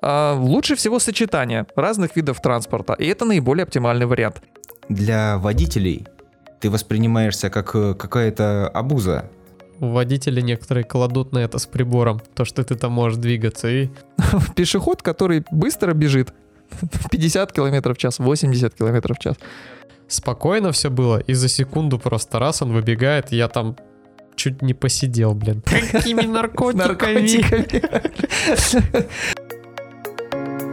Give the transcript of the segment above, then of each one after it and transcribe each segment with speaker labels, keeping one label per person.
Speaker 1: А, лучше всего сочетание разных видов транспорта, и это наиболее оптимальный вариант.
Speaker 2: Для водителей ты воспринимаешься как э, какая-то обуза.
Speaker 3: Водители некоторые кладут на это с прибором, то, что ты там можешь двигаться, и
Speaker 1: Пешеход, который быстро бежит, 50 км в час, 80 км в час.
Speaker 3: спокойно все было, и за секунду просто раз он выбегает, я там чуть не посидел, блин. Какими наркотиками?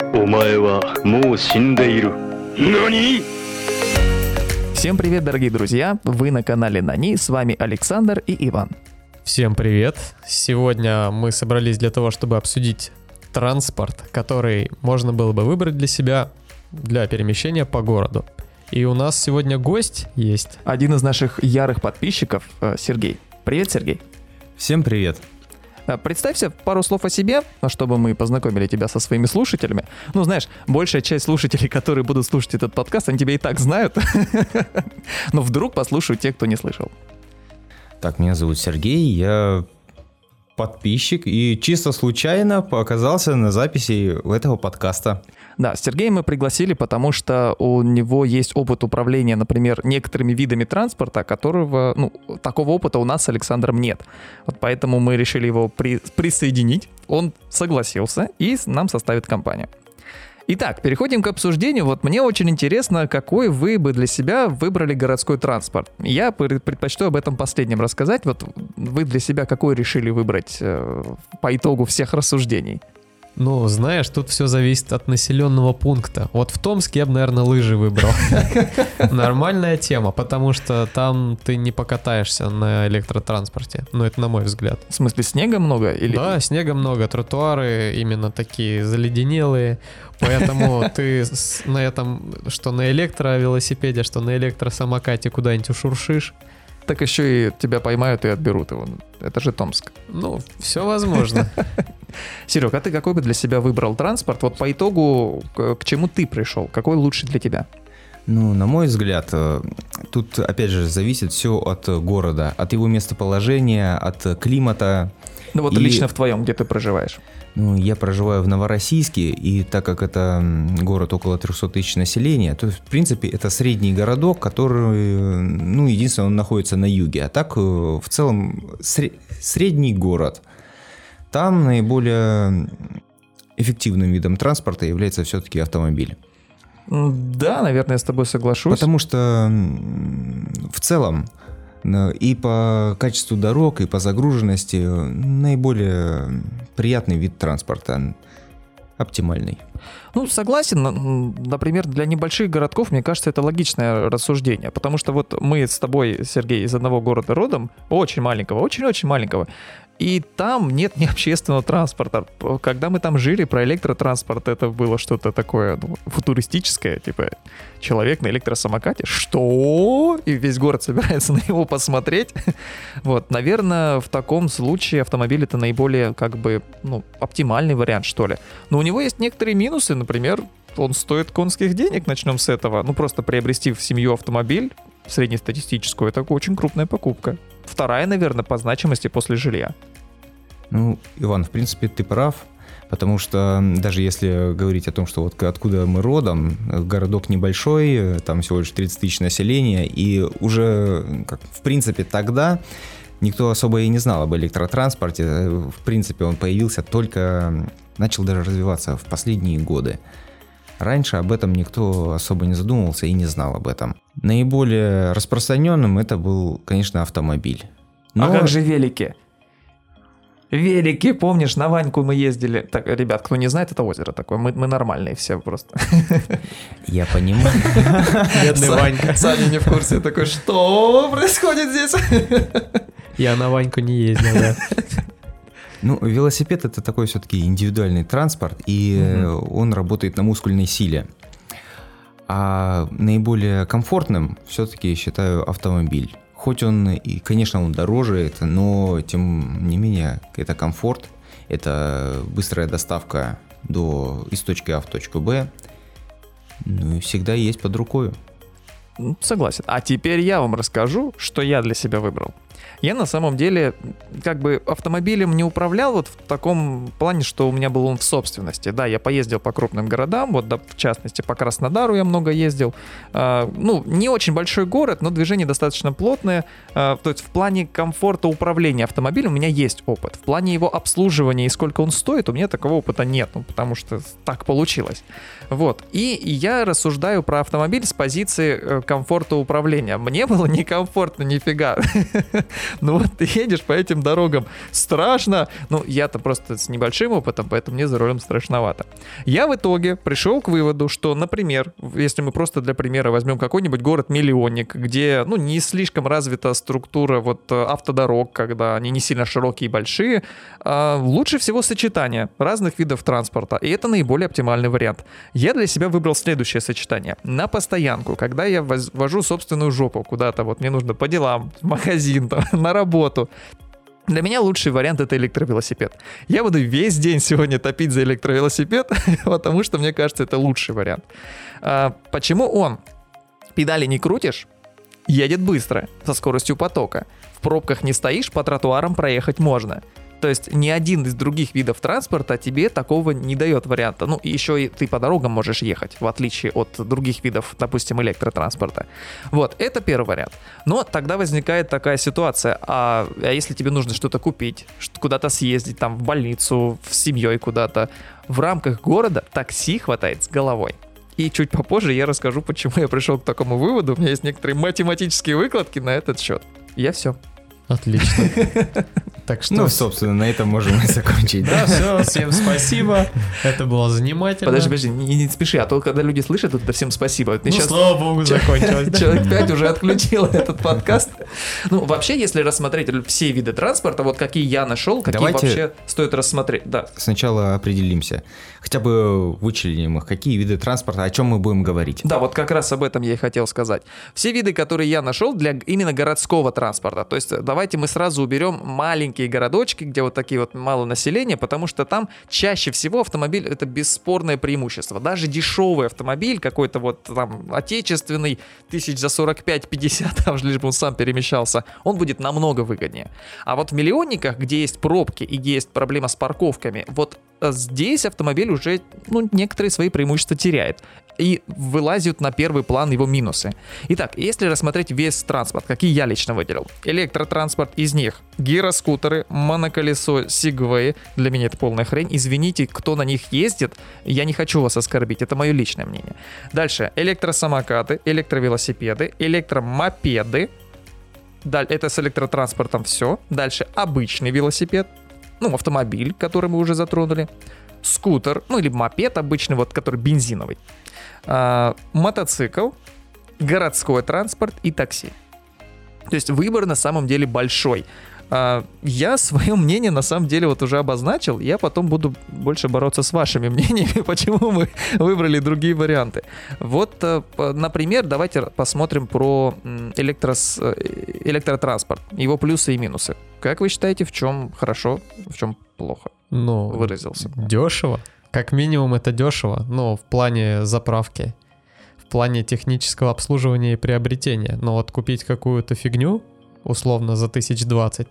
Speaker 1: Наркотиками.
Speaker 4: お前はもう死んでいる何
Speaker 1: Всем привет, дорогие друзья! Вы на канале Нани, с вами Александр и Иван.
Speaker 3: Всем привет! Сегодня мы собрались для того, чтобы обсудить транспорт, который можно было бы выбрать для себя для перемещения по городу. И у нас сегодня гость есть.
Speaker 1: Один из наших ярых подписчиков, э, Сергей. Привет, Сергей.
Speaker 2: Всем привет.
Speaker 1: Э, Представься пару слов о себе, чтобы мы познакомили тебя со своими слушателями. Ну, знаешь, большая часть слушателей, которые будут слушать этот подкаст, они тебя и так знают. Но вдруг послушают те, кто не слышал.
Speaker 2: Так, меня зовут Сергей, я подписчик и чисто случайно оказался на записи этого подкаста.
Speaker 1: Да, Сергея мы пригласили, потому что у него есть опыт управления, например, некоторыми видами транспорта, которого, ну, такого опыта у нас с Александром нет. Вот поэтому мы решили его при- присоединить. Он согласился и нам составит компанию. Итак, переходим к обсуждению. Вот мне очень интересно, какой вы бы для себя выбрали городской транспорт. Я пр- предпочту об этом последнем рассказать. Вот вы для себя какой решили выбрать э, по итогу всех рассуждений?
Speaker 3: Ну, знаешь, тут все зависит от населенного пункта. Вот в Томске я бы, наверное, лыжи выбрал. Нормальная тема, потому что там ты не покатаешься на электротранспорте. Ну, это на мой взгляд.
Speaker 1: В смысле, снега много? Или...
Speaker 3: Да, снега много, тротуары именно такие заледенелые, поэтому ты на этом, что на электровелосипеде, что на электросамокате куда-нибудь ушуршишь,
Speaker 1: Так еще и тебя поймают и отберут его. Это же Томск.
Speaker 3: ну, все возможно.
Speaker 1: Серег, а ты какой бы для себя выбрал транспорт? Вот по итогу, к, чему ты пришел? Какой лучше для тебя?
Speaker 2: Ну, на мой взгляд, э, тут, опять же, зависит все от города, от его местоположения, от климата.
Speaker 1: Ну вот
Speaker 2: И-
Speaker 1: лично в твоем, где ты проживаешь.
Speaker 2: Ну, я проживаю в Новороссийске, и так как это город около 300 тысяч населения, то, в принципе, это средний городок, который, ну, единственное, он находится на юге. А так, э, в целом, сре- средний город. Там наиболее эффективным видом транспорта является все-таки автомобиль.
Speaker 1: Да, наверное, я с тобой соглашусь.
Speaker 2: Потому что в целом и по качеству дорог, и по загруженности э, наиболее приятный вид транспорта, оптимальный.
Speaker 1: Ну, согласен. Например, для небольших городков, мне кажется, это логичное рассуждение. Потому что вот мы с тобой, Сергей, из одного города родом, очень маленького, очень-очень маленького. И там нет ни общественного транспорта. Когда мы там жили, про электротранспорт это было что-то такое ну, футуристическое, типа человек на электросамокате. Что? И весь город собирается на него посмотреть. Вот, наверное, в таком случае автомобиль это наиболее, как бы, ну, оптимальный вариант, что ли. Но у него есть некоторые минусы, например, он стоит конских денег, начнем с этого. Ну, просто приобрести в семью автомобиль среднестатистическую, это очень крупная покупка. Вторая, наверное, по значимости после жилья.
Speaker 2: Ну, Иван, в принципе, ты прав, потому что даже если говорить о том, что вот откуда мы родом, городок небольшой, там всего лишь 30 тысяч населения, и уже, как, в принципе, тогда никто особо и не знал об электротранспорте. Э, В принципе, он появился только, начал даже развиваться в последние годы. Раньше об этом никто особо не задумывался и не знал об этом. Наиболее распространенным это был, конечно, автомобиль.
Speaker 1: А
Speaker 2: Но-
Speaker 1: как же велики? Велики, помнишь, на Ваньку мы ездили. Так, ребят, кто не знает, это озеро такое. Мы, мы нормальные все просто.
Speaker 2: Я понимаю.
Speaker 3: Бедный Ванька.
Speaker 1: Саня не в курсе. Такой, что происходит здесь?
Speaker 3: Я на Ваньку не ездил, да.
Speaker 2: Ну, велосипед это такой все-таки индивидуальный транспорт, и э, он работает на мускульной силе. А наиболее комфортным все-таки считаю автомобиль. Хоть он и, конечно, он дороже, это, но тем не менее это комфорт, это быстрая доставка до из точки А в точку Б. Ну и всегда есть под рукой.
Speaker 1: Согласен. А теперь я вам расскажу, что я для себя выбрал. Я на самом деле как бы автомобилем не управлял вот в таком плане, что у меня был он в собственности. Да, я поездил по крупным городам, вот да, в частности по Краснодару я много ездил. А, ну, не очень большой город, но движение достаточно плотное. А, то есть в плане комфорта управления автомобилем у меня есть опыт. В плане его обслуживания и сколько он стоит, у меня такого опыта нет, ну, потому что так получилось. Вот. И я рассуждаю про автомобиль с позиции э, комфорта управления. Мне было некомфортно нифига. Ну вот ты едешь по этим дорогам, страшно. Ну, я-то просто с небольшим опытом, поэтому мне за рулем страшновато. Я в итоге пришел к выводу, что, например, если мы просто для примера возьмем какой-нибудь город-миллионник, где, ну, не слишком развита структура вот э, автодорог, когда они не сильно широкие и большие, а лучше всего сочетание разных видов транспорта, и это наиболее оптимальный вариант. Я для себя выбрал следующее сочетание. На постоянку, когда я вожу собственную жопу куда-то, вот мне нужно по делам, в магазин, там, на работу, для меня лучший вариант это электровелосипед. Я буду весь день сегодня топить за электровелосипед, потому что мне кажется, это лучший вариант. А, почему он? Педали не крутишь, едет быстро, со скоростью потока. В пробках не стоишь, по тротуарам проехать можно. То есть ни один из других видов транспорта тебе такого не дает варианта. Ну, еще и ты по дорогам можешь ехать, в отличие от других видов, допустим, электротранспорта. Вот, это первый вариант. Но тогда возникает такая ситуация, а, а если тебе нужно что-то купить, куда-то съездить, там, в больницу, с семьей куда-то, в рамках города такси хватает с головой. И чуть попозже я расскажу, почему я пришел к такому выводу. У меня есть некоторые математические выкладки на этот счет. Я все.
Speaker 3: Отлично. Так что...
Speaker 2: Ну, собственно, на этом можем и закончить.
Speaker 3: Да, все, всем спасибо. Это было занимательно.
Speaker 1: Подожди, подожди, не, не спеши, а то, когда люди слышат, это всем спасибо.
Speaker 3: Ты ну, сейчас... слава богу, закончилось.
Speaker 1: Человек 5 уже отключил этот подкаст. Ну, вообще, если рассмотреть все виды транспорта, вот какие я нашел, какие Давайте вообще стоит рассмотреть. Да.
Speaker 2: Сначала определимся. Хотя бы вычленим их, какие виды транспорта, о чем мы будем говорить.
Speaker 1: Да, вот как раз об этом я и хотел сказать. Все виды, которые я нашел для именно городского транспорта. То есть давайте мы сразу уберем маленькие городочки, где вот такие вот мало населения, потому что там чаще всего автомобиль это бесспорное преимущество. Даже дешевый автомобиль, какой-то вот там отечественный, тысяч за 45-50, там лишь бы он сам перемещался, он будет намного выгоднее. А вот в миллионниках, где есть пробки и где есть проблема с парковками, вот здесь автомобиль уже ну, некоторые свои преимущества теряет и вылазят на первый план его минусы. Итак, если рассмотреть весь транспорт, какие я лично выделил. Электротранспорт из них гироскутеры, моноколесо, сигвей. Для меня это полная хрень. Извините, кто на них ездит, я не хочу вас оскорбить, это мое личное мнение. Дальше, электросамокаты, электровелосипеды, электромопеды. Далее, это с электротранспортом все. Дальше обычный велосипед, ну, автомобиль, который мы уже затронули, скутер, ну или мопед обычный, вот, который бензиновый, а, мотоцикл, городской транспорт и такси. То есть выбор на самом деле большой. А, я свое мнение на самом деле вот уже обозначил, я потом буду больше бороться с вашими мнениями, почему мы выбрали другие варианты. Вот, э, например, давайте посмотрим про электрос, э, электротранспорт, его плюсы и минусы. Как вы считаете, в чем хорошо, в чем плохо?
Speaker 3: Ну,
Speaker 1: выразился.
Speaker 3: Дешево. Как минимум это дешево, но в плане заправки, в плане технического обслуживания и приобретения. Но вот купить какую-то фигню, условно, за тысяч двадцать,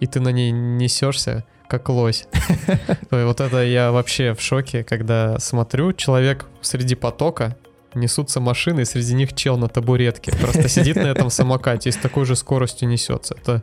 Speaker 3: и ты на ней несешься, как лось. Вот это я вообще в шоке, когда смотрю, человек среди потока, несутся машины, и среди них чел на табуретке. Просто сидит на этом самокате и с такой же скоростью несется. Это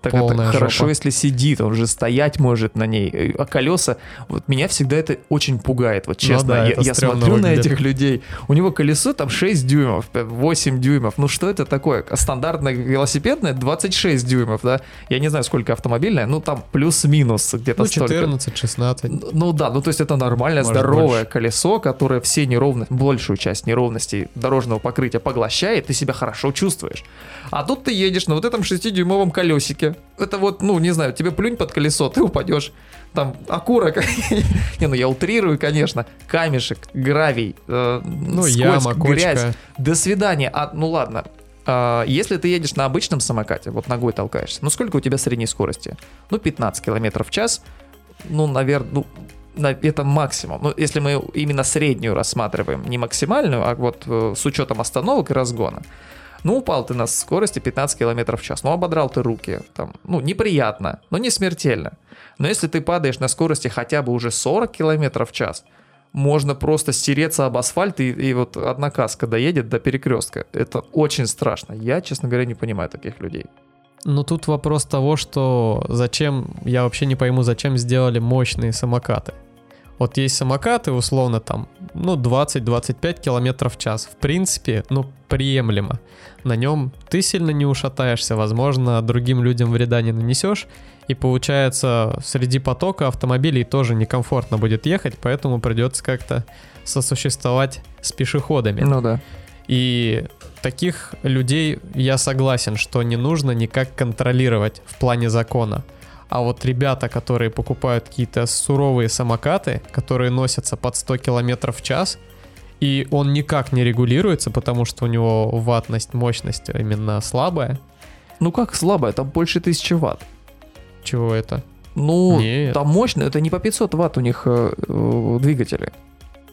Speaker 1: так Полная это хорошо, жопа. если сидит, он же стоять может на ней. А колеса, вот меня всегда это очень пугает, вот ну честно. Ну, да, я я смотрю выглядит. на этих людей, у него колесо там 6 дюймов, 8 дюймов. Ну что это такое? Стандартное велосипедное 26 дюймов, да? Я не знаю, сколько автомобильное, ну там плюс-минус где-то
Speaker 3: ну, 14-16.
Speaker 1: Ну да, ну то есть это нормальное, Может, здоровое больше. колесо, которое все неровности, большую часть неровностей дорожного покрытия поглощает, ты себя хорошо чувствуешь. А тут ты едешь на вот этом 6-дюймовом колесике. Это вот, ну, не знаю, тебе плюнь под колесо, ты упадешь. Там окурок. не, ну я утрирую, конечно. Камешек, гравий, э, ну, скользь, яма, грязь. Кочка. До свидания. А, ну ладно, Uh, если ты едешь на обычном самокате, вот ногой толкаешься, ну сколько у тебя средней скорости? Ну 15 километров в час, ну, наверное, ну, это максимум. Ну, если мы именно среднюю рассматриваем, не максимальную, а вот э, с учетом остановок и разгона. Ну, упал ты на скорости 15 км в час, ну, ободрал ты руки, там, ну, неприятно, но не смертельно. Но если ты падаешь на скорости хотя бы уже 40 км в час, можно просто стереться об асфальт, и, и вот одна каска доедет до перекрестка. Это очень страшно. Я, честно говоря, не понимаю таких людей.
Speaker 3: Ну тут вопрос того, что зачем, я вообще не пойму, зачем сделали мощные самокаты. Вот есть самокаты, условно, там, ну, 20-25 километров в час. В принципе, ну, приемлемо. На нем ты сильно не ушатаешься, возможно, другим людям вреда не нанесешь. И получается, среди потока автомобилей тоже некомфортно будет ехать, поэтому придется как-то сосуществовать с пешеходами.
Speaker 1: Ну да.
Speaker 3: И таких людей я согласен, что не нужно никак контролировать в плане закона. А вот ребята, которые покупают какие-то суровые самокаты, которые носятся под 100 км в час, и он никак не регулируется, потому что у него ватность, мощность именно слабая.
Speaker 1: Ну как слабая, там больше тысячи ватт.
Speaker 3: Чего это?
Speaker 1: Ну,
Speaker 3: Нет.
Speaker 1: там мощно, это не по 500 ватт у них э, э, двигатели.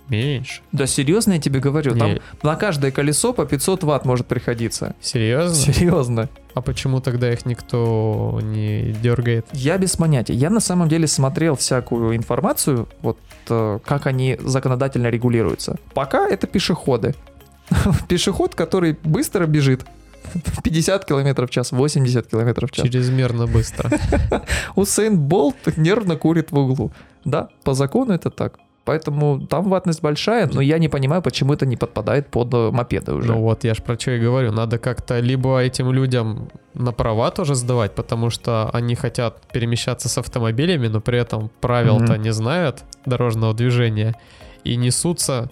Speaker 3: Меньше.
Speaker 1: Да серьезно я тебе говорю, там
Speaker 3: Не.
Speaker 1: на каждое колесо по 500 ватт может приходиться.
Speaker 3: Серьезно?
Speaker 1: Серьезно.
Speaker 3: А почему тогда их никто не дергает?
Speaker 1: Я без понятия. Я на самом деле смотрел всякую информацию, вот э, как они законодательно регулируются. Пока это пешеходы. Пешеход, который быстро бежит. 50 км в час, 80 км в час.
Speaker 3: Чрезмерно быстро.
Speaker 1: Усейн Болт нервно курит в углу. Да, по закону это так. Поэтому там ватность большая, но я не понимаю, почему это не подпадает под э, мопеды уже.
Speaker 3: Ну вот, я ж про что и говорю. Надо как-то либо этим людям на права тоже сдавать, потому что они хотят перемещаться с автомобилями, но при этом правил-то
Speaker 1: Мгм.
Speaker 3: не знают дорожного движения и несутся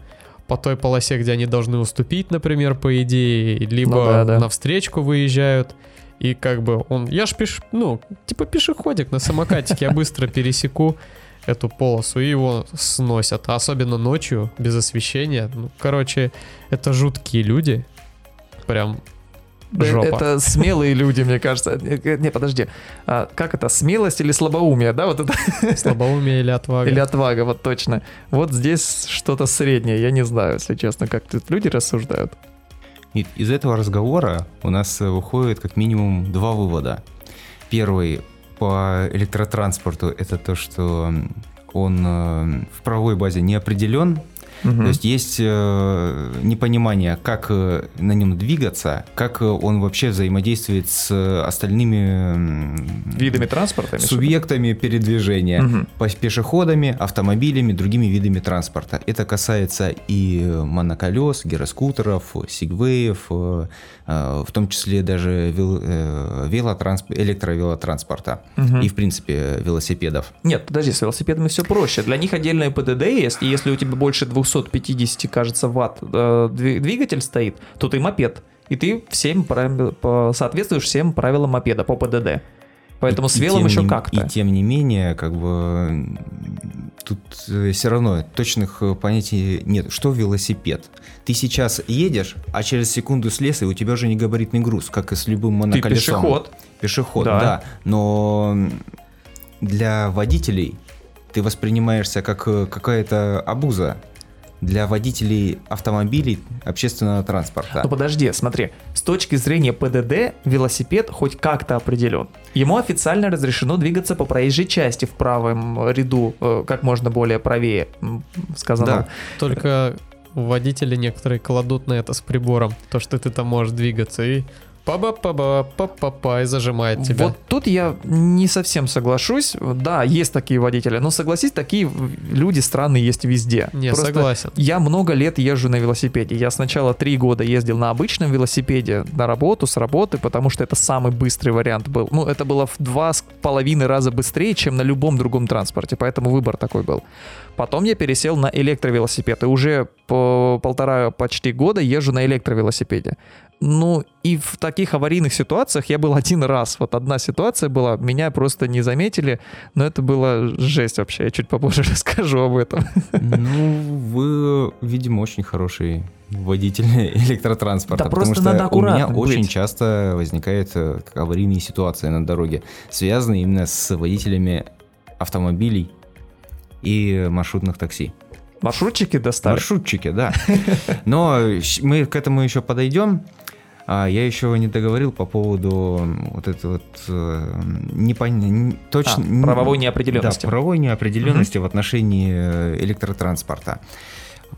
Speaker 3: по той полосе, где они должны уступить, например, по идее, либо
Speaker 1: Ну да, да.
Speaker 3: на встречку выезжают. И как бы он, я ж пеш, ну, типа пешеходик на самокатике, я быстро пересеку эту полосу и его сносят. А Особенно ночью, без освещения. Ну, короче, это жуткие люди. Прям жопа.
Speaker 1: Это смелые люди, мне кажется. Не, подожди. А, как это? Смелость или слабоумие, да? Вот это
Speaker 3: Слабоумие или отвага.
Speaker 1: Или отвага, вот точно. Вот здесь что-то среднее, я не знаю, если честно, как тут люди рассуждают.
Speaker 2: И из этого разговора у нас выходит как минимум два вывода. Первый по электротранспорту это то, что он э, в правовой базе не определен. То есть есть э, непонимание, как э, на нем двигаться, как э, он вообще взаимодействует с э, остальными
Speaker 1: Видами транспорта?
Speaker 2: субъектами передвижения, по- пешеходами, автомобилями, другими видами транспорта. Это касается и моноколес, гироскутеров, сигвеев, э, в том числе даже вел- э, велотрансп- электровелотранспорта
Speaker 1: Мгм.
Speaker 2: и, в принципе, велосипедов.
Speaker 1: Нет, подожди, с велосипедами все проще. Для них отдельное ПДД есть, и если у тебя больше 250, кажется, ватт э, дви- двигатель стоит, то ты мопед. И ты всем правил- соответствуешь всем правилам мопеда по ПДД. Поэтому
Speaker 2: И-
Speaker 1: с велом еще как-то.
Speaker 2: И тем не менее, как бы тут все равно точных э, понятий нет. Что велосипед? Ты сейчас едешь, а через секунду слез, и у тебя уже не габаритный груз, как и с любым
Speaker 1: Ты
Speaker 2: моноколесом.
Speaker 1: пешеход.
Speaker 2: Пешеход,
Speaker 1: Да.
Speaker 2: да. Но для водителей ты воспринимаешься как э, какая-то обуза. Для водителей автомобилей общественного транспорта.
Speaker 1: Ну подожди, смотри, с точки зрения ПДД велосипед хоть как-то определен. Ему официально разрешено двигаться по проезжей части в правом ряду, э, как можно более правее, сказано.
Speaker 2: Да.
Speaker 3: Только водители некоторые кладут на это с прибором. То, что ты там можешь двигаться и па па па па па па и зажимает тебя.
Speaker 1: Вот тут я не совсем соглашусь. Да, есть такие водители, но согласись, такие люди странные есть везде.
Speaker 3: Не,
Speaker 1: Просто
Speaker 3: согласен.
Speaker 1: Я много лет езжу на велосипеде. Я сначала три года ездил на обычном велосипеде на работу, с работы, потому что это самый быстрый вариант был. Ну, это было в два с половиной раза быстрее, чем на любом другом транспорте, поэтому выбор такой был. Потом я пересел на электровелосипед, и уже по полтора почти года езжу на электровелосипеде. Ну, и в таких аварийных ситуациях я был один раз. Вот одна ситуация была, меня просто не заметили, но это была жесть вообще. Я чуть попозже расскажу об этом.
Speaker 2: Ну, вы, видимо, очень хороший водитель электротранспорта.
Speaker 1: Да
Speaker 2: потому
Speaker 1: просто
Speaker 2: что
Speaker 1: надо
Speaker 2: у меня очень
Speaker 1: быть.
Speaker 2: часто возникают э, аварийные ситуации на дороге, связанные именно с водителями автомобилей и маршрутных такси.
Speaker 1: Маршрутчики достали.
Speaker 2: Маршрутчики, да. Но мы к этому еще подойдем. А я еще не договорил по поводу вот этой вот э, непон... не- точно...
Speaker 1: А, правовой неопределенности.
Speaker 2: Да, правовой неопределенности в отношении э, электротранспорта.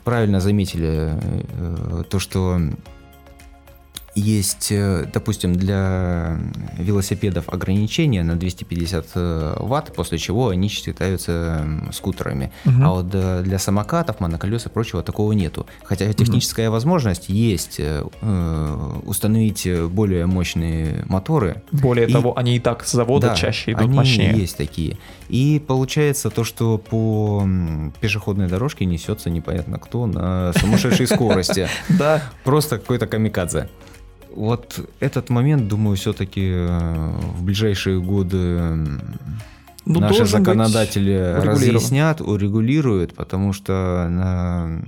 Speaker 2: Правильно заметили э, то, что есть, э, допустим, для велосипедов ограничения на 250 э, ватт, после чего они считаются скутерами.
Speaker 1: Мгм.
Speaker 2: А вот э, для самокатов, моноколес и прочего такого нету. Хотя техническая возможность есть э, установить более мощные моторы.
Speaker 1: Более
Speaker 2: И-
Speaker 1: того, они и так с завода
Speaker 2: Да,
Speaker 1: чаще идут
Speaker 2: они
Speaker 1: мощнее.
Speaker 2: есть такие. И получается то, что по пешеходной дорожке несется непонятно кто на сумасшедшей скорости.
Speaker 1: Да,
Speaker 2: Просто какой-то камикадзе. Вот этот момент, думаю, все-таки в ближайшие годы
Speaker 1: ну
Speaker 2: наши законодатели разъяснят, урегулируют, потому что на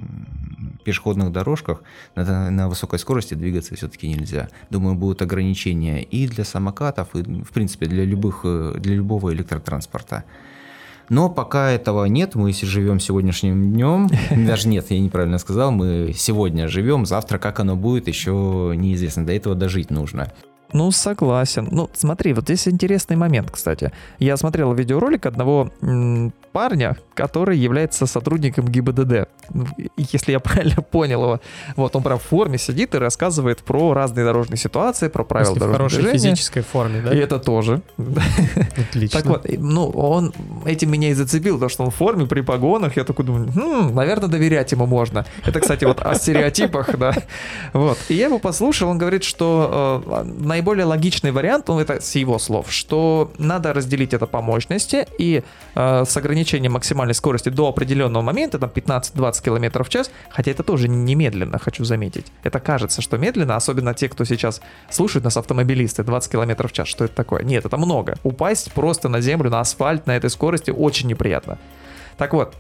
Speaker 2: пешеходных дорожках на, на высокой скорости двигаться все-таки нельзя. Думаю, будут ограничения и для самокатов, и, в принципе, для, любых, э, для любого электротранспорта. Но пока этого нет, мы живем сегодняшним днем. Даже нет, я неправильно сказал, мы сегодня живем, завтра как оно будет, еще неизвестно. До этого дожить нужно.
Speaker 1: Ну, согласен. Ну, смотри, вот здесь интересный момент, кстати. Я смотрел видеоролик одного м, парня, который является сотрудником ГИБДД. Ну, Если я правильно понял его. Вот он прям в форме сидит и рассказывает про разные дорожные ситуации, про правила
Speaker 3: Если в
Speaker 1: дорожного
Speaker 3: хорошей
Speaker 1: движения.
Speaker 3: физической форме, да?
Speaker 1: И это тоже.
Speaker 3: Отлично.
Speaker 1: Так вот, ну, он этим меня и зацепил, потому что он в форме, при погонах. Я такой думаю, «Хм, наверное, доверять ему можно. Это, кстати, вот о стереотипах, да. Вот. И я его послушал, он говорит, что э, наиболее логичный вариант, ну, это с его слов, что надо разделить это по мощности и э, с ограничением максимальной скорости до определенного момента, там 15-20 км в час, хотя это тоже немедленно, хочу заметить. Это кажется, что медленно, особенно те, кто сейчас слушает нас, автомобилисты, 20 км в час, что это такое? Нет, это много. Упасть просто на землю, на асфальт на этой скорости очень неприятно. Так вот,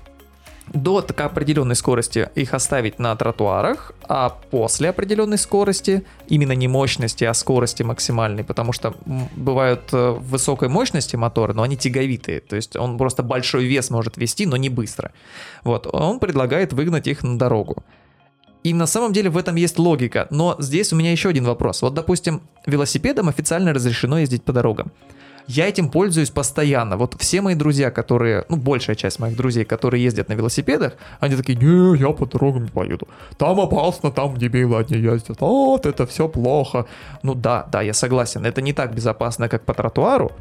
Speaker 1: до так определенной скорости их оставить на тротуарах, а после определенной скорости, именно не мощности, а скорости максимальной, потому что бывают э, высокой мощности моторы, но они тяговитые, то есть он просто большой вес может вести, но не быстро. Вот, он предлагает выгнать их на дорогу. И на самом деле в этом есть логика, но здесь у меня еще один вопрос. Вот, допустим, велосипедом официально разрешено ездить по дорогам. Я этим пользуюсь постоянно. Вот все мои друзья, которые, ну, большая часть моих друзей, которые ездят на велосипедах, они такие, не, я по дорогам не поеду. Там опасно, там дебилы одни ездят. Вот, это все плохо. Ну да, да, я согласен. Это не так безопасно, как по тротуару.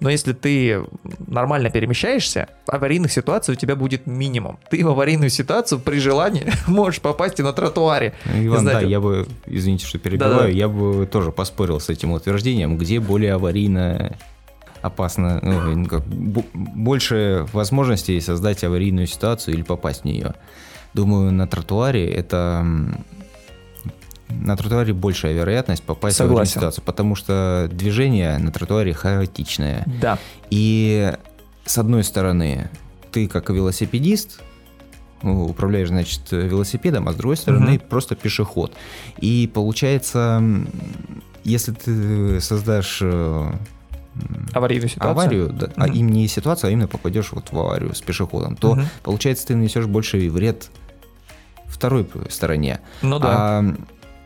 Speaker 1: Но если ты нормально перемещаешься, аварийных ситуаций у тебя будет минимум. Ты в аварийную ситуацию при желании можешь попасть и на тротуаре.
Speaker 2: Иван, да,
Speaker 1: знаете-
Speaker 2: я бы, извините, что перебиваю,
Speaker 1: Да-да.
Speaker 2: я бы тоже поспорил с этим утверждением, где более аварийно опасно, ну, как, бо- больше возможностей создать аварийную ситуацию или попасть в нее. Думаю, на тротуаре это на тротуаре большая вероятность попасть в аварийную
Speaker 1: Согласен.
Speaker 2: ситуацию, потому что движение на тротуаре хаотичное.
Speaker 1: Да.
Speaker 2: И с одной стороны, ты как велосипедист ну, управляешь, значит, велосипедом, а с другой стороны,
Speaker 1: Мгм.
Speaker 2: просто пешеход. И получается, если ты создашь э,
Speaker 1: Аварийную ситуацию.
Speaker 2: аварию, да, а
Speaker 1: Мгм.
Speaker 2: им не ситуацию, а именно попадешь вот в аварию с пешеходом, то
Speaker 1: Мгм.
Speaker 2: получается ты нанесешь больший вред второй стороне.
Speaker 1: Ну да.
Speaker 2: А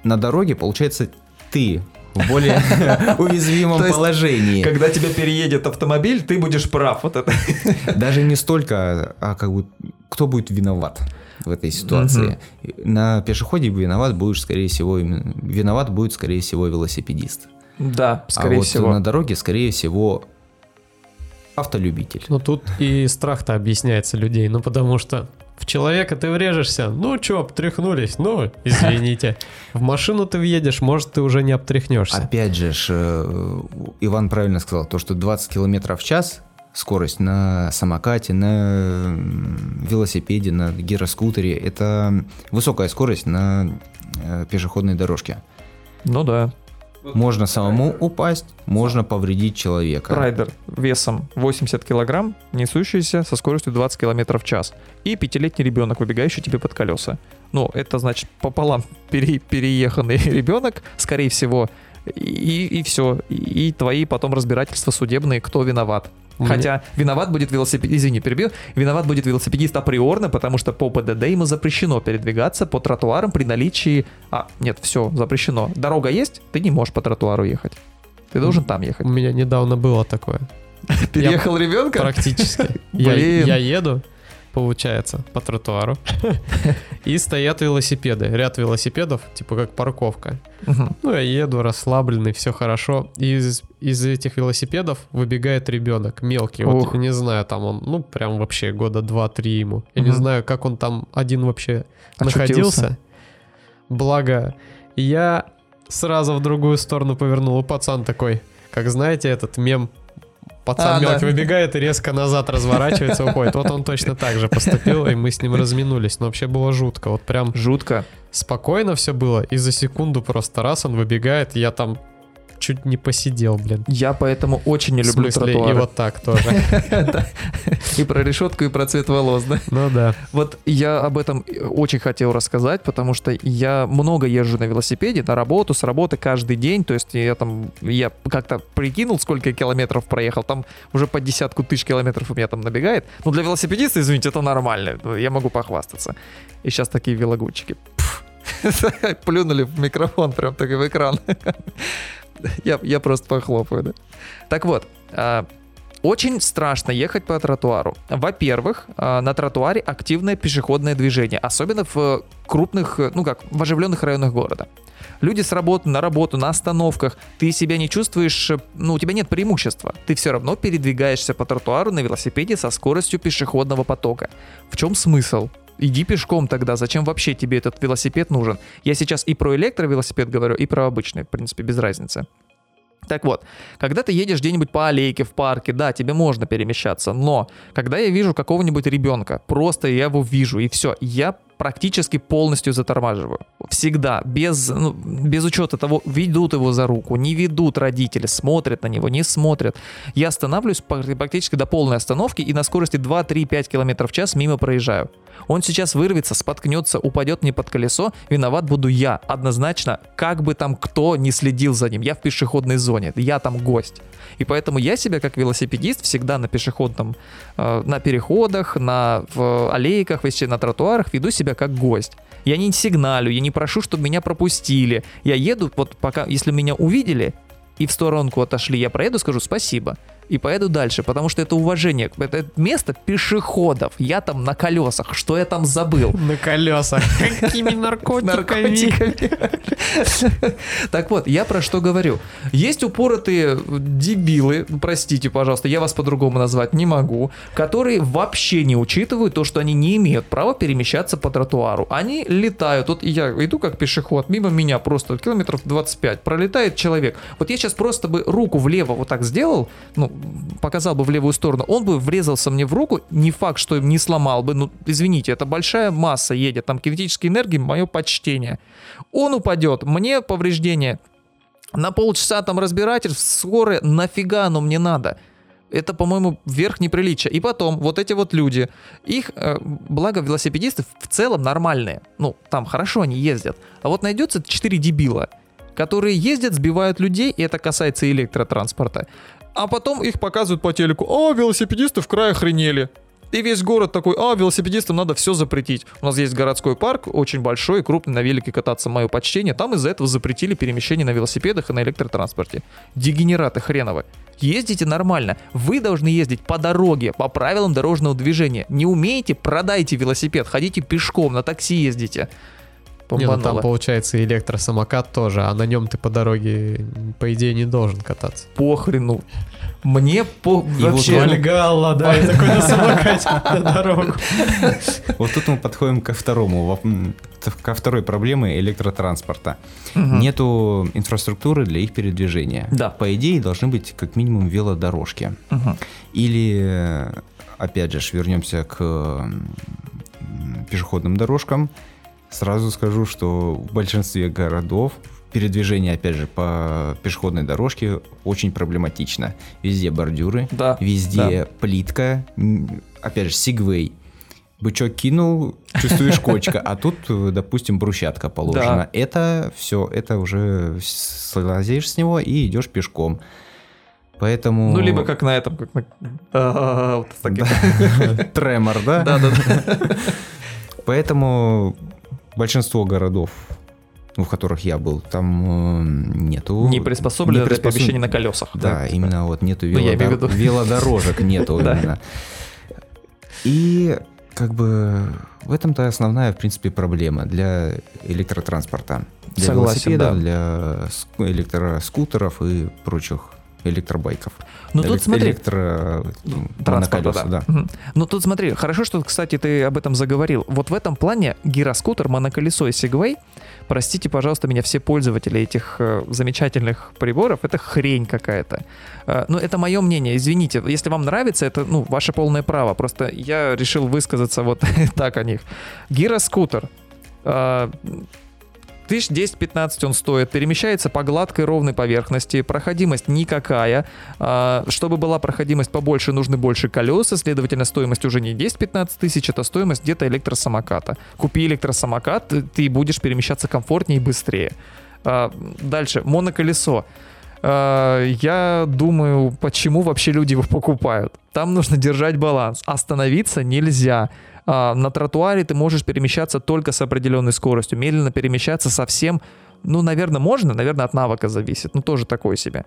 Speaker 2: на дороге, получается, ты в более уязвимом положении.
Speaker 1: Когда тебя переедет автомобиль, ты будешь прав. Вот это.
Speaker 2: Даже не столько, а как бы кто будет виноват в этой ситуации. На пешеходе виноват будешь, скорее всего, виноват будет, скорее всего, велосипедист.
Speaker 1: Да, скорее
Speaker 2: а вот
Speaker 1: всего.
Speaker 2: на дороге, скорее всего, автолюбитель.
Speaker 3: Ну тут и страх-то объясняется людей, ну потому что в человека ты врежешься, ну чё, обтряхнулись, ну, извините. В машину ты въедешь, может, ты уже не обтряхнешься.
Speaker 2: Опять же, ж, э, Иван правильно сказал, то, что 20 километров в час скорость на самокате, на велосипеде, на гироскутере, это высокая скорость на э, пешеходной дорожке.
Speaker 1: Ну да.
Speaker 2: Можно самому упасть, можно повредить человека.
Speaker 1: Райдер весом 80 килограмм, несущийся со скоростью 20 километров в час. И пятилетний ребенок, выбегающий тебе под колеса. Ну, это значит пополам пере- перееханный ребенок, скорее всего. И, и все. И, и твои потом разбирательства судебные, кто виноват.
Speaker 3: У меня-
Speaker 1: Хотя виноват будет велосипедист, извини, перебью, виноват будет велосипедист априорно, потому что по ПДД ему запрещено передвигаться по тротуарам при наличии... А, нет, все, запрещено. Дорога есть, ты не можешь по тротуару ехать. Ты должен там
Speaker 3: У
Speaker 1: ехать.
Speaker 3: меня недавно было такое.
Speaker 1: Переехал ребенка?
Speaker 3: Практически. Я еду, получается, по тротуару. И стоят велосипеды. Ряд велосипедов, типа как парковка. Ну, я еду расслабленный, все хорошо. И из, из этих велосипедов выбегает ребенок мелкий. Вот я не знаю, там он, ну, прям вообще года 2-3 ему. Я не знаю, как он там один вообще находился. Благо, я сразу в другую сторону повернул. И пацан такой, как знаете, этот мем Пацан
Speaker 1: А,
Speaker 3: мелкий
Speaker 1: да.
Speaker 3: выбегает и резко назад разворачивается, уходит. Вот он точно так же поступил, и мы с ним разминулись. Но вообще было жутко. Вот прям
Speaker 1: Жутко.
Speaker 3: спокойно все было, и за секунду просто раз он выбегает, я там чуть не посидел, блин.
Speaker 1: Я поэтому очень не люблю
Speaker 3: смысле, и
Speaker 1: тротуары.
Speaker 3: вот так тоже.
Speaker 1: И про решетку, и про цвет волос, да?
Speaker 3: Ну да.
Speaker 1: Вот я об этом очень хотел рассказать, потому что я много езжу на велосипеде, на работу, с работы каждый день. То есть я там, я как-то прикинул, сколько километров проехал. Там уже по десятку тысяч километров у меня там набегает. Ну, для велосипедиста, извините, это нормально. Я могу похвастаться. И сейчас такие велогудчики. Пф. Плюнули в микрофон, прям так и в экран. Я, я просто похлопаю, да. Так вот, а, очень страшно ехать по тротуару. Во-первых, а, на тротуаре активное пешеходное движение, особенно в крупных, ну как, в оживленных районах города. Люди с работы на работу, на остановках, ты себя не чувствуешь, ну у тебя нет преимущества. Ты все равно передвигаешься по тротуару на велосипеде со скоростью пешеходного потока. В чем смысл? Иди пешком тогда, зачем вообще тебе этот велосипед нужен? Я сейчас и про электровелосипед говорю, и про обычный, в принципе, без разницы. Так вот, когда ты едешь где-нибудь по аллейке, в парке, да, тебе можно перемещаться, но когда я вижу какого-нибудь ребенка, просто я его вижу, и все, я практически полностью затормаживаю. Всегда, без, ну, без учета того, ведут его за руку, не ведут родители, смотрят на него, не смотрят. Я останавливаюсь пр- практически до полной остановки и на скорости 2-3-5 км в час мимо проезжаю. Он сейчас вырвется, споткнется, упадет мне под колесо, виноват буду я, однозначно, как бы там кто не следил за ним, я в пешеходной зоне, я там гость. И поэтому я себя как велосипедист всегда на пешеходном, э, на переходах, на в аллейках, вообще на тротуарах веду себя как гость. Я не сигналю, я не прошу, чтобы меня пропустили. Я еду, вот пока, если меня увидели и в сторонку отошли, я проеду, скажу спасибо. И поеду дальше, потому что это уважение. Это место пешеходов. Я там на колесах. Что я там забыл?
Speaker 3: На колесах. Какими наркотиками?
Speaker 1: Так вот, я про что говорю. Есть упоротые дебилы, простите, пожалуйста, я вас по-другому назвать не могу, которые вообще не учитывают то, что они не имеют права перемещаться по тротуару. Они летают. Вот я иду как пешеход, мимо меня просто километров 25, пролетает человек. Вот я сейчас просто бы руку влево вот так сделал, ну, показал бы в левую сторону, он бы врезался мне в руку, не факт, что не сломал бы, ну, извините, это большая масса едет, там кинетической энергии, мое почтение. Он упадет, мне повреждение. На полчаса там разбирательств, скорое, нафига оно мне надо? Это, по-моему, верх неприличия. И потом, вот эти вот люди, их, э, благо велосипедисты в целом нормальные. Ну, там хорошо они ездят. А вот найдется 4 дебила, которые ездят, сбивают людей, и это касается электротранспорта. А потом их показывают по телеку. А, велосипедисты в крае охренели. И весь город такой, а, велосипедистам надо все запретить. У нас есть городской парк, очень большой, и крупный, на велике кататься, мое почтение. Там из-за этого запретили перемещение на велосипедах и на электротранспорте. Дегенераты хреновы. Ездите нормально. Вы должны ездить по дороге, по правилам дорожного движения. Не умеете, продайте велосипед, ходите пешком, на такси ездите.
Speaker 3: Не, ну там получается электросамокат тоже, а на нем ты по дороге, по идее, не должен кататься.
Speaker 1: Похрену. Мне по...
Speaker 2: И вот
Speaker 1: вообще...
Speaker 3: Вальгалла, да, и такой на самокате на дорогу.
Speaker 2: Вот тут мы подходим ко второму, ко второй проблеме электротранспорта. Нету инфраструктуры для их передвижения.
Speaker 1: Да.
Speaker 2: По идее, должны быть как минимум велодорожки. Или, опять же, вернемся к пешеходным дорожкам. Сразу скажу, что в большинстве городов передвижение, опять же, по пешеходной дорожке очень проблематично. Везде бордюры,
Speaker 1: Да.
Speaker 2: везде плитка, м, опять же, сигвей. Бычок кинул, чувствуешь кочка, а тут, допустим, брусчатка положена. Это все, это уже слазишь с него и идешь пешком. Поэтому...
Speaker 1: Ну, либо как на этом, как на... А.
Speaker 2: Тремор, да?
Speaker 1: Да, да, да.
Speaker 2: Поэтому большинство городов, ну, в которых я был, там э, нету...
Speaker 1: Не приспособлено
Speaker 2: не
Speaker 1: для
Speaker 2: приспособ-
Speaker 1: перемещения на колесах.
Speaker 2: Да, именно вот нету
Speaker 1: Ну,
Speaker 2: велодор-
Speaker 1: виду.
Speaker 2: велодорожек, нету
Speaker 1: Да.
Speaker 2: именно. И как бы в этом-то основная, в принципе, проблема для электротранспорта. Для
Speaker 1: Согласен,
Speaker 2: велосипедов,
Speaker 1: да.
Speaker 2: для ск- электроскутеров и прочих электробайков.
Speaker 1: Ну, тут
Speaker 2: Элек-
Speaker 1: смотри,
Speaker 2: электро... ну,
Speaker 1: Транспорта, да. Мгм. Ну тут смотри, хорошо, что, кстати, ты об этом заговорил. Вот в этом плане гироскутер, моноколесо и Segway, простите, пожалуйста, меня все пользователи этих э, замечательных приборов, это хрень какая-то. Э, ну, это мое мнение, извините. Если вам нравится, это, ну, ваше полное право. Просто я решил высказаться вот так о них. Гироскутер. э, Тысяч 10-15 он стоит, перемещается по гладкой ровной поверхности, проходимость никакая. А, Чтобы была проходимость побольше, нужны больше колеса, следовательно, стоимость уже не 10-15 тысяч, это стоимость где-то электросамоката. Купи электросамокат, ты- будешь перемещаться комфортнее и быстрее. А, Дальше, моноколесо. А, Я думаю, почему вообще люди его покупают. Там нужно держать баланс. Остановиться нельзя. А, На тротуаре ты можешь перемещаться только с определенной скоростью. Медленно перемещаться совсем, ну, наверное, можно, наверное, от навыка зависит. Ну, тоже такое себе.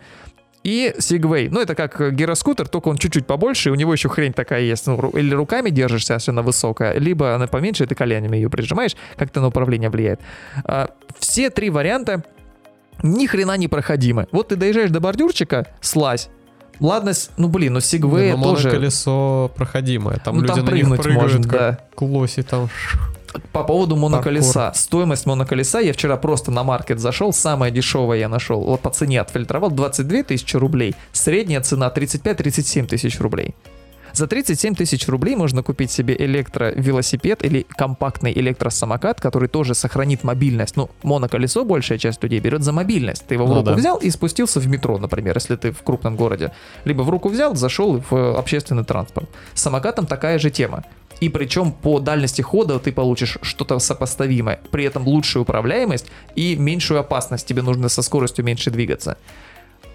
Speaker 1: И Segway. Ну, это как гироскутер, только он чуть-чуть побольше, и у него еще хрень такая есть. Ну, или руками держишься, если она высокая, либо она поменьше, и ты коленями ее прижимаешь, как-то на управление влияет. А, все три варианта ни хрена не проходимы. Вот ты доезжаешь до бордюрчика, слазь. Ладно, ну блин, ну Segway
Speaker 3: Ну,
Speaker 1: тоже...
Speaker 3: моноколесо проходимое. Там
Speaker 1: Ну,
Speaker 3: люди
Speaker 1: там
Speaker 3: на них
Speaker 1: прыгнуть
Speaker 3: прыгают,
Speaker 1: можно,
Speaker 3: как
Speaker 1: да.
Speaker 3: лоси там.
Speaker 1: По поводу моноколеса. Стоимость моноколеса я вчера просто на маркет зашел, самое дешевое я нашел. Вот по цене отфильтровал 22 тысячи рублей. Средняя цена 35-37 тысяч рублей. За 37 тысяч рублей можно купить себе электровелосипед или компактный электросамокат, который тоже сохранит мобильность. Ну, моноколесо большая часть людей берет за мобильность. Ты его в
Speaker 3: Ну
Speaker 1: руку
Speaker 3: да.
Speaker 1: взял и спустился в метро, например, если ты в крупном городе. Либо в руку взял, зашел в э, общественный транспорт. С самокатом такая же тема. И причем по дальности хода ты получишь что-то сопоставимое. При этом лучшую управляемость и меньшую опасность. Тебе нужно со скоростью меньше двигаться.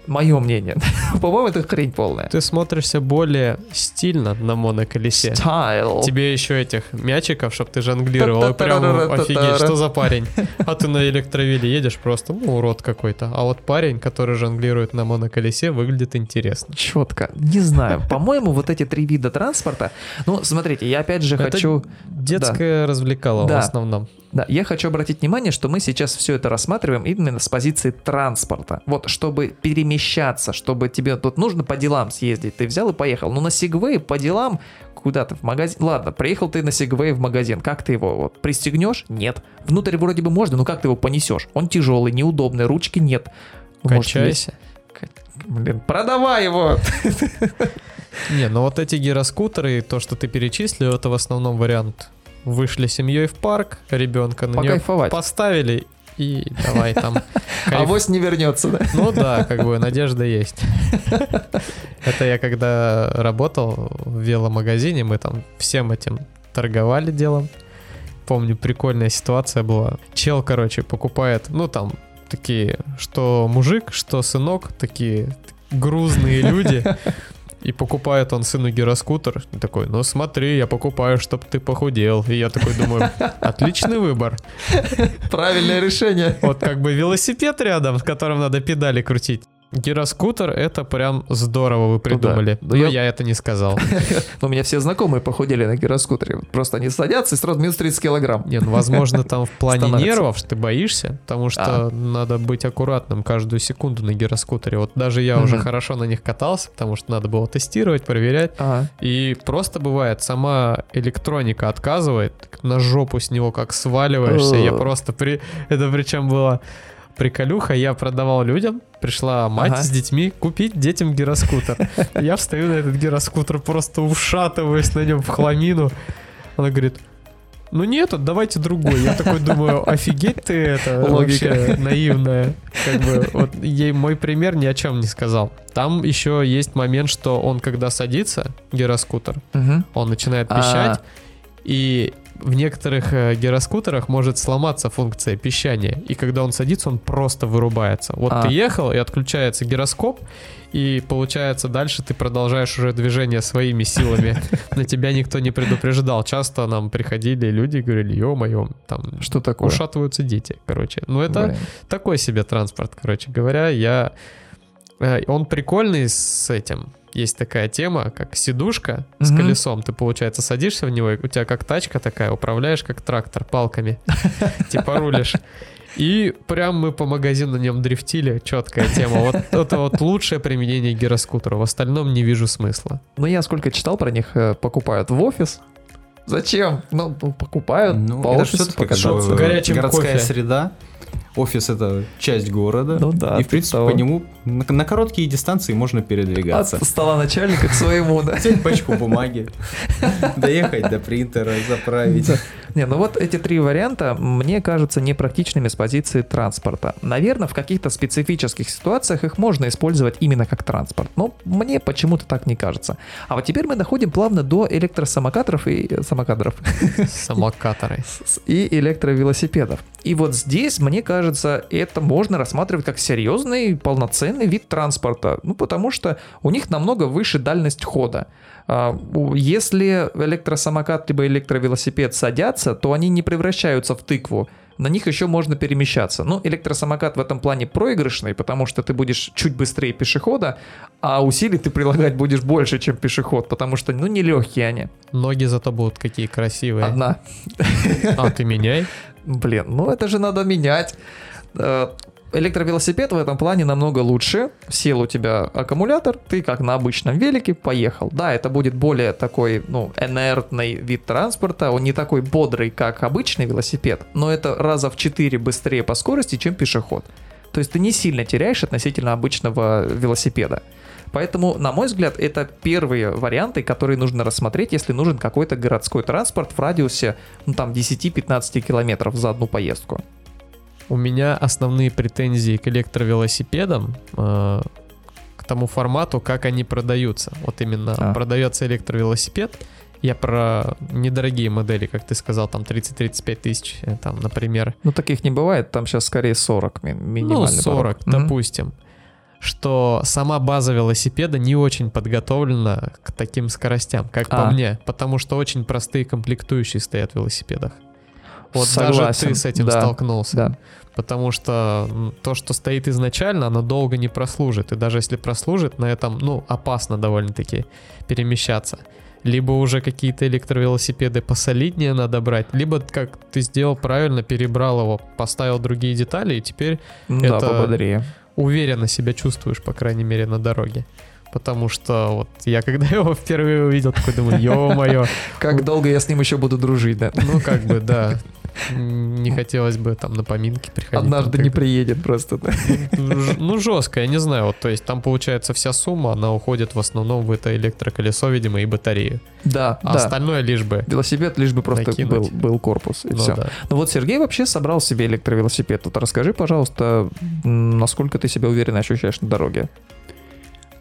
Speaker 1: Мое мнение. По-моему, это хрень полная.
Speaker 3: Ты смотришься более стильно на моноколесе.
Speaker 1: Стайл.
Speaker 3: Тебе еще этих мячиков, чтобы ты жонглировал. Прям офигеть, что за парень. А ты на электровиле едешь просто, ну, урод какой-то. А вот парень, который жонглирует на моноколесе, выглядит интересно.
Speaker 1: Четко. Не знаю. По-моему, вот эти три вида транспорта. Ну, смотрите, я опять же хочу.
Speaker 3: Детское развлекало
Speaker 1: Да.
Speaker 3: в основном.
Speaker 1: Да, я хочу обратить внимание, что мы сейчас все это рассматриваем именно с позиции транспорта. Вот, чтобы перемещаться, чтобы тебе тут нужно по делам съездить, ты взял и поехал. Ну, на Сегвей по делам куда-то в магазин. Ладно, приехал ты на Сегвей в магазин. Как ты его вот пристегнешь? Нет. Внутрь вроде бы можно, но как ты его понесешь? Он тяжелый, неудобный, ручки нет. Ну, может,
Speaker 3: Качайся.
Speaker 1: Блин, продавай его!
Speaker 3: Не, ну вот эти гироскутеры, то, что ты перечислил, это в основном вариант. Вышли семьей в парк, ребенка на нее поставили и давай там.
Speaker 1: А
Speaker 3: кайф.
Speaker 1: вось не вернется, да?
Speaker 3: Ну да, как бы надежда есть. Это я когда работал в веломагазине, мы там всем этим торговали делом. Помню, прикольная ситуация была. Чел, короче, покупает, ну там, такие, что мужик, что сынок, такие грузные люди. И покупает он сыну гироскутер. И такой, ну смотри, я покупаю, чтобы ты похудел. И я такой думаю, отличный выбор.
Speaker 1: Правильное решение.
Speaker 3: Вот как бы велосипед рядом, с которым надо педали крутить. Гироскутер это прям здорово вы придумали.
Speaker 1: Ну
Speaker 3: Но
Speaker 1: я-
Speaker 3: я это не сказал.
Speaker 1: Но у меня все знакомые похудели на гироскутере. Просто они садятся и сразу минус 30 килограмм.
Speaker 3: Не, ну возможно там в плане нервов что ты боишься, потому что надо быть аккуратным каждую секунду на гироскутере. Вот даже я уже хорошо на них катался, потому что надо было тестировать, проверять. И просто бывает, сама электроника отказывает, на жопу с него как сваливаешься. Я просто при... Это причем было приколюха, я продавал людям, пришла мать
Speaker 1: Ага.
Speaker 3: с детьми купить детям гироскутер. Я встаю на этот гироскутер, просто ушатываюсь на нем в хламину. Она говорит, ну нет, давайте другой. Я такой думаю, офигеть ты это
Speaker 1: Логика.
Speaker 3: вообще наивная. Как бы, вот ей мой пример ни о чем не сказал. Там еще есть момент, что он когда садится, гироскутер,
Speaker 1: Мгм.
Speaker 3: он начинает
Speaker 1: А.
Speaker 3: пищать, и в некоторых э, гироскутерах может сломаться функция пищания, и когда он садится, он просто вырубается. Вот
Speaker 1: А.
Speaker 3: ты ехал, и отключается гироскоп, и получается дальше ты продолжаешь уже движение своими силами. На тебя никто не предупреждал. Часто нам приходили люди и говорили, ё-моё, там
Speaker 1: Что такое?
Speaker 3: ушатываются дети, короче. Ну это
Speaker 1: Блин.
Speaker 3: такой себе транспорт, короче говоря. Я... э, Он прикольный с этим. Есть такая тема, как сидушка с
Speaker 1: Мгм.
Speaker 3: колесом. Ты, получается, садишься в него, и у тебя как тачка такая, управляешь как трактор палками. Типа рулишь. И прям мы по магазину на нем дрифтили. Четкая тема. Вот это вот лучшее применение гироскутера. В остальном не вижу смысла.
Speaker 1: Ну, я сколько читал про них, э, покупают в офис. Зачем? Ну, ну, покупают
Speaker 2: Ну,
Speaker 1: по
Speaker 2: это
Speaker 1: офису
Speaker 2: все-таки
Speaker 1: покататься.
Speaker 3: Горячим
Speaker 2: городская
Speaker 3: кофе.
Speaker 2: среда. Офис это часть города.
Speaker 1: Ну да,
Speaker 2: И в принципе
Speaker 1: того.
Speaker 2: по нему на, на короткие дистанции можно передвигаться.
Speaker 1: От стола начальника к своему, да.
Speaker 2: Взять пачку бумаги, доехать до принтера, заправить.
Speaker 1: Не, ну вот эти три варианта мне кажутся непрактичными с позиции транспорта. Наверное, в каких-то специфических ситуациях их можно использовать именно как транспорт, но мне почему-то так не кажется. А вот теперь мы доходим плавно до электросамокаторов и э, самокаторов
Speaker 3: Самокаторы.
Speaker 1: и электровелосипедов. И вот здесь, мне кажется, это можно рассматривать как серьезный, полноценный вид транспорта. Ну, потому что у них намного выше дальность хода. А, Если электросамокат либо электровелосипед садятся, то они не превращаются в тыкву. На них еще можно перемещаться. Ну, электросамокат в этом плане проигрышный, потому что ты будешь чуть быстрее пешехода, а усилий ты прилагать будешь больше, чем пешеход, потому что, ну, нелегкие они.
Speaker 3: Ноги зато будут какие красивые.
Speaker 1: Одна.
Speaker 3: А, ты меняй.
Speaker 1: Блин, ну это же надо менять. Э, Электровелосипед в этом плане намного лучше. Сел у тебя аккумулятор, ты как на обычном велике поехал. Да, это будет более такой, ну, инертный вид транспорта. Он не такой бодрый, как обычный велосипед, но это раза в 4 быстрее по скорости, чем пешеход. То есть ты не сильно теряешь относительно обычного велосипеда. Поэтому, на мой взгляд, это первые варианты, которые нужно рассмотреть, если нужен какой-то городской транспорт в радиусе, ну, там, 10-15 километров за одну поездку.
Speaker 3: У меня основные претензии к электровелосипедам, э, к тому формату, как они продаются. Вот именно
Speaker 1: А.
Speaker 3: продается электровелосипед. Я про недорогие модели, как ты сказал, там 30-35 тысяч, э, там, например.
Speaker 1: Ну, таких не бывает, там сейчас скорее 40 ми-
Speaker 3: Ну,
Speaker 1: минимальный
Speaker 3: 40,
Speaker 1: порог.
Speaker 3: Допустим. Что сама база велосипеда не очень подготовлена к таким скоростям, как по
Speaker 1: А.
Speaker 3: мне. Потому что очень простые комплектующие стоят в велосипедах. Вот даже
Speaker 1: Согласен,
Speaker 3: ты с этим
Speaker 1: да,
Speaker 3: столкнулся.
Speaker 1: Да.
Speaker 3: Потому что то, что стоит изначально, оно долго не прослужит. И даже если прослужит, на этом, ну, опасно довольно-таки перемещаться. Либо уже какие-то электровелосипеды посолиднее надо брать, либо, как ты сделал правильно, перебрал его, поставил другие детали, и теперь
Speaker 1: Да,
Speaker 3: Это-
Speaker 1: пободрее.
Speaker 3: Уверенно себя чувствуешь, по крайней мере, на дороге. Потому что вот я когда его впервые увидел, такой думаю, ё-моё,
Speaker 1: Как долго я с ним еще буду дружить, да?
Speaker 3: ну как бы, да, не хотелось бы там на поминки приходить.
Speaker 1: Однажды
Speaker 3: там
Speaker 1: не приедет просто. да.
Speaker 3: Ж- Ну, жестко, я не знаю. Вот, то есть там получается вся сумма, она уходит в основном в это электроколесо, видимо, и батарею.
Speaker 1: Да,
Speaker 3: А
Speaker 1: да.
Speaker 3: остальное лишь бы.
Speaker 1: Велосипед лишь бы просто был,
Speaker 3: Накинуть.
Speaker 1: был корпус, и
Speaker 3: Ну
Speaker 1: все.
Speaker 3: да.
Speaker 1: Ну вот Сергей вообще собрал себе электровелосипед. Вот расскажи, пожалуйста, насколько ты себя уверенно ощущаешь на дороге?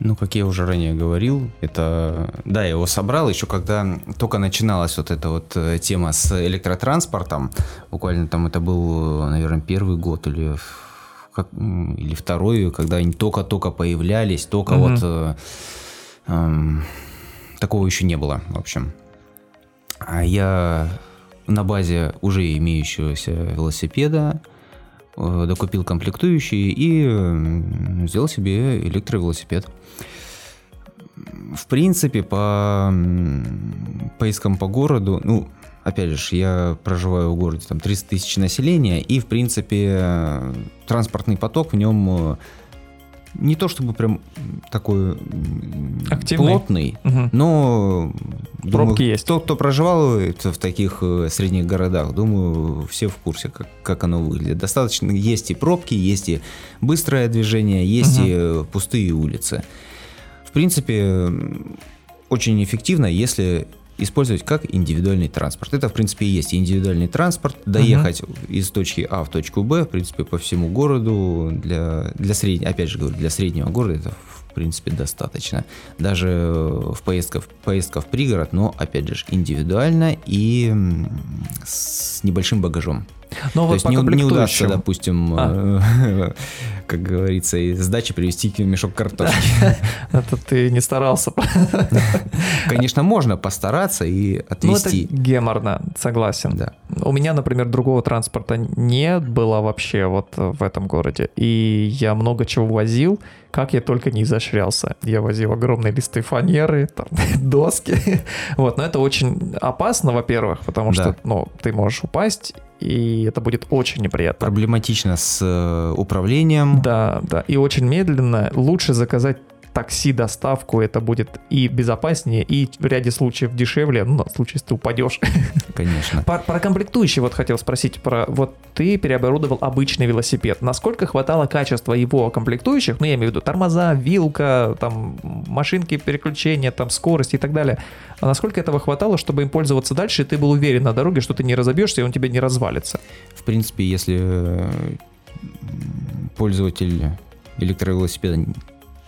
Speaker 2: Ну, как я уже ранее говорил, это... Да, я его собрал еще когда только начиналась вот эта вот э, тема с электротранспортом. Буквально там это был, наверное, первый год или, как- или второй, когда они только-только появлялись, только
Speaker 1: Мгм.
Speaker 2: вот... э, эм, такого еще не было, в общем. А я на базе уже имеющегося велосипеда э, докупил комплектующие и сделал себе электровелосипед. В принципе, по поискам по городу, ну, опять же, я проживаю в городе, там 30 тысяч населения, и, в принципе, э, транспортный поток в нем э, не то чтобы прям такой
Speaker 1: Активный.
Speaker 2: плотный,
Speaker 1: Мгм.
Speaker 2: но
Speaker 1: Пробки есть.
Speaker 2: Тот, кто проживает в таких э, средних городах, думаю, все в курсе, как, как оно выглядит. Достаточно есть и пробки, есть и быстрое движение, есть
Speaker 1: Мгм.
Speaker 2: и э, пустые улицы. В принципе, очень эффективно, если использовать как индивидуальный транспорт. Это, в принципе, и есть индивидуальный транспорт. Доехать из точки А в точку Б, в принципе, по всему городу для, для среднего, опять же говорю, для среднего города это в принципе достаточно. Даже в поездках, поездка в пригород, но опять же индивидуально и с небольшим багажом.
Speaker 1: Но
Speaker 2: То
Speaker 1: вот
Speaker 2: есть не, не удастся, допустим,
Speaker 1: А.
Speaker 2: как говорится, из дачи привезти мешок картошки.
Speaker 1: Это ты не старался.
Speaker 2: Конечно, можно постараться и
Speaker 1: Ну, это
Speaker 2: отвезти.
Speaker 1: геморно, согласен.
Speaker 2: Да.
Speaker 1: У меня, например, другого транспорта не было вообще вот в этом городе. И я много чего возил, как я только не изощрялся. Я возил огромные листы фанеры, там, доски. Вот, но это очень опасно, во-первых, потому
Speaker 2: Да.
Speaker 1: что, ну, ты можешь упасть, и это будет очень неприятно.
Speaker 2: Проблематично с э, управлением.
Speaker 1: Да, да. И очень медленно. Лучше заказать такси, доставку, это будет и безопаснее, и в ряде случаев дешевле, ну, на случай, если ты упадешь.
Speaker 2: Конечно.
Speaker 1: Про, про комплектующие вот хотел спросить, про вот ты переоборудовал обычный велосипед, насколько хватало качества его комплектующих, ну я имею в виду тормоза, вилка, там машинки переключения, там скорость и так далее, а насколько этого хватало, чтобы им пользоваться дальше, и ты был уверен на дороге, что ты не разобьешься и он тебе не развалится?
Speaker 2: В принципе, если э, пользователь электровелосипеда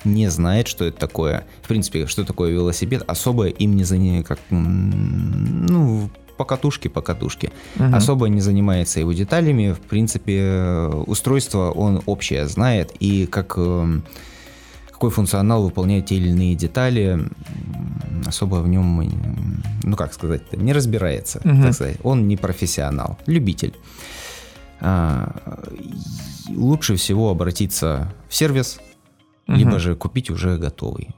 Speaker 2: не знает, что это такое, в принципе, что такое велосипед, особо им не занимается, как, ну, по катушке, по катушке.
Speaker 1: Мгм.
Speaker 2: Особо не занимается его деталями. В принципе, устройство он общее знает и как эм, какой функционал выполняют те или иные детали, особо в нем, ну как сказать, не разбирается,
Speaker 1: Мгм.
Speaker 2: так сказать. Он не профессионал, любитель. А, лучше всего обратиться в сервис,
Speaker 1: Мгм.
Speaker 2: либо же купить уже готовый.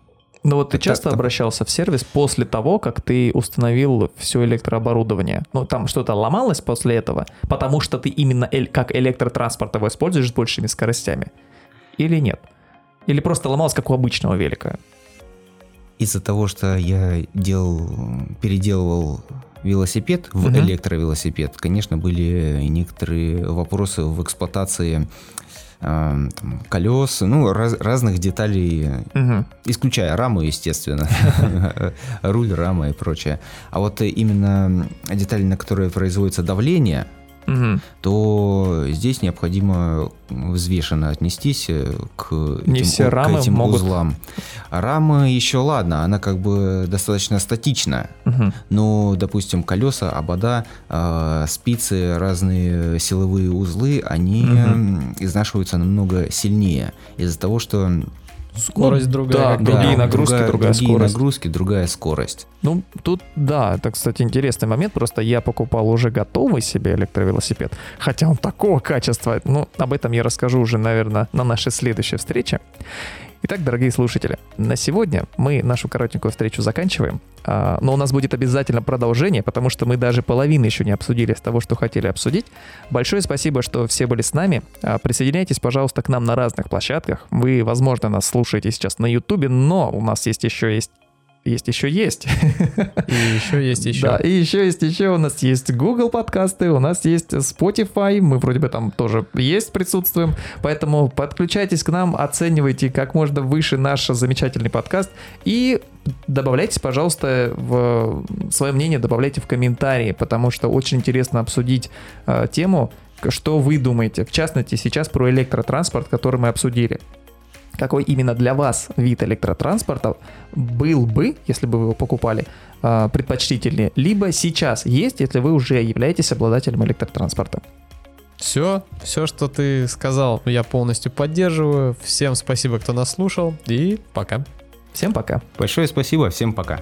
Speaker 1: Ну вот ты
Speaker 2: Это-
Speaker 1: часто
Speaker 2: это-
Speaker 1: обращался в сервис после того, как ты установил все электрооборудование? Ну там что-то ломалось после этого, потому что ты именно эль- как электротранспорт его используешь с большими скоростями? Или нет? Или просто ломалось, как у обычного велика?
Speaker 2: Из-за того, что я делал, переделывал велосипед в
Speaker 1: Мгм.
Speaker 2: электровелосипед, конечно, были некоторые вопросы в эксплуатации э, там, колес, ну, раз- разных деталей,
Speaker 1: Мгм.
Speaker 2: исключая раму, естественно, руль, рама и прочее. А вот именно детали, на которые производится давление,
Speaker 1: Мгм.
Speaker 2: то здесь необходимо взвешенно отнестись э, к
Speaker 1: Не
Speaker 2: этим,
Speaker 1: все
Speaker 2: о- к
Speaker 1: рамы
Speaker 2: этим
Speaker 1: могут-
Speaker 2: узлам. Рама еще ладно, она как бы достаточно статична.
Speaker 1: Мгм.
Speaker 2: Но, допустим, колеса, обода, э, спицы, разные силовые узлы, они м, изнашиваются намного сильнее из-за того, что
Speaker 3: Скорость
Speaker 1: Ну,
Speaker 3: другая.
Speaker 1: да, другие нагрузки, другая
Speaker 2: другие
Speaker 1: скорость.
Speaker 2: нагрузки, другая скорость.
Speaker 1: Ну, тут, да, это, кстати, интересный момент. Просто я покупал уже готовый себе электровелосипед, хотя он такого качества. Ну, об этом я расскажу уже, наверное, на нашей следующей встрече. Итак, дорогие слушатели, на сегодня мы нашу коротенькую встречу заканчиваем. А, Но у нас будет обязательно продолжение, потому что мы даже половины еще не обсудили с того, что хотели обсудить. Большое спасибо, что все были с нами. А, Присоединяйтесь, пожалуйста, к нам на разных площадках. Вы, возможно, нас слушаете сейчас на Ютубе, но у нас есть еще есть есть еще есть.
Speaker 3: И еще есть еще.
Speaker 1: Да, и еще есть еще у нас есть Google подкасты, у нас есть Spotify, мы вроде бы там тоже есть, присутствуем, поэтому подключайтесь к нам, оценивайте как можно выше наш замечательный подкаст и добавляйте, пожалуйста, в свое мнение добавляйте в комментарии, потому что очень интересно обсудить э, тему, что вы думаете, в частности сейчас про электротранспорт, который мы обсудили. Какой именно для вас вид электротранспорта был бы, если бы вы его покупали, э, предпочтительнее, либо сейчас есть, если вы уже являетесь обладателем электротранспорта.
Speaker 3: Все, все, что ты сказал, я полностью поддерживаю. Всем спасибо, кто нас слушал. И пока.
Speaker 1: Всем пока.
Speaker 2: Большое спасибо, всем пока.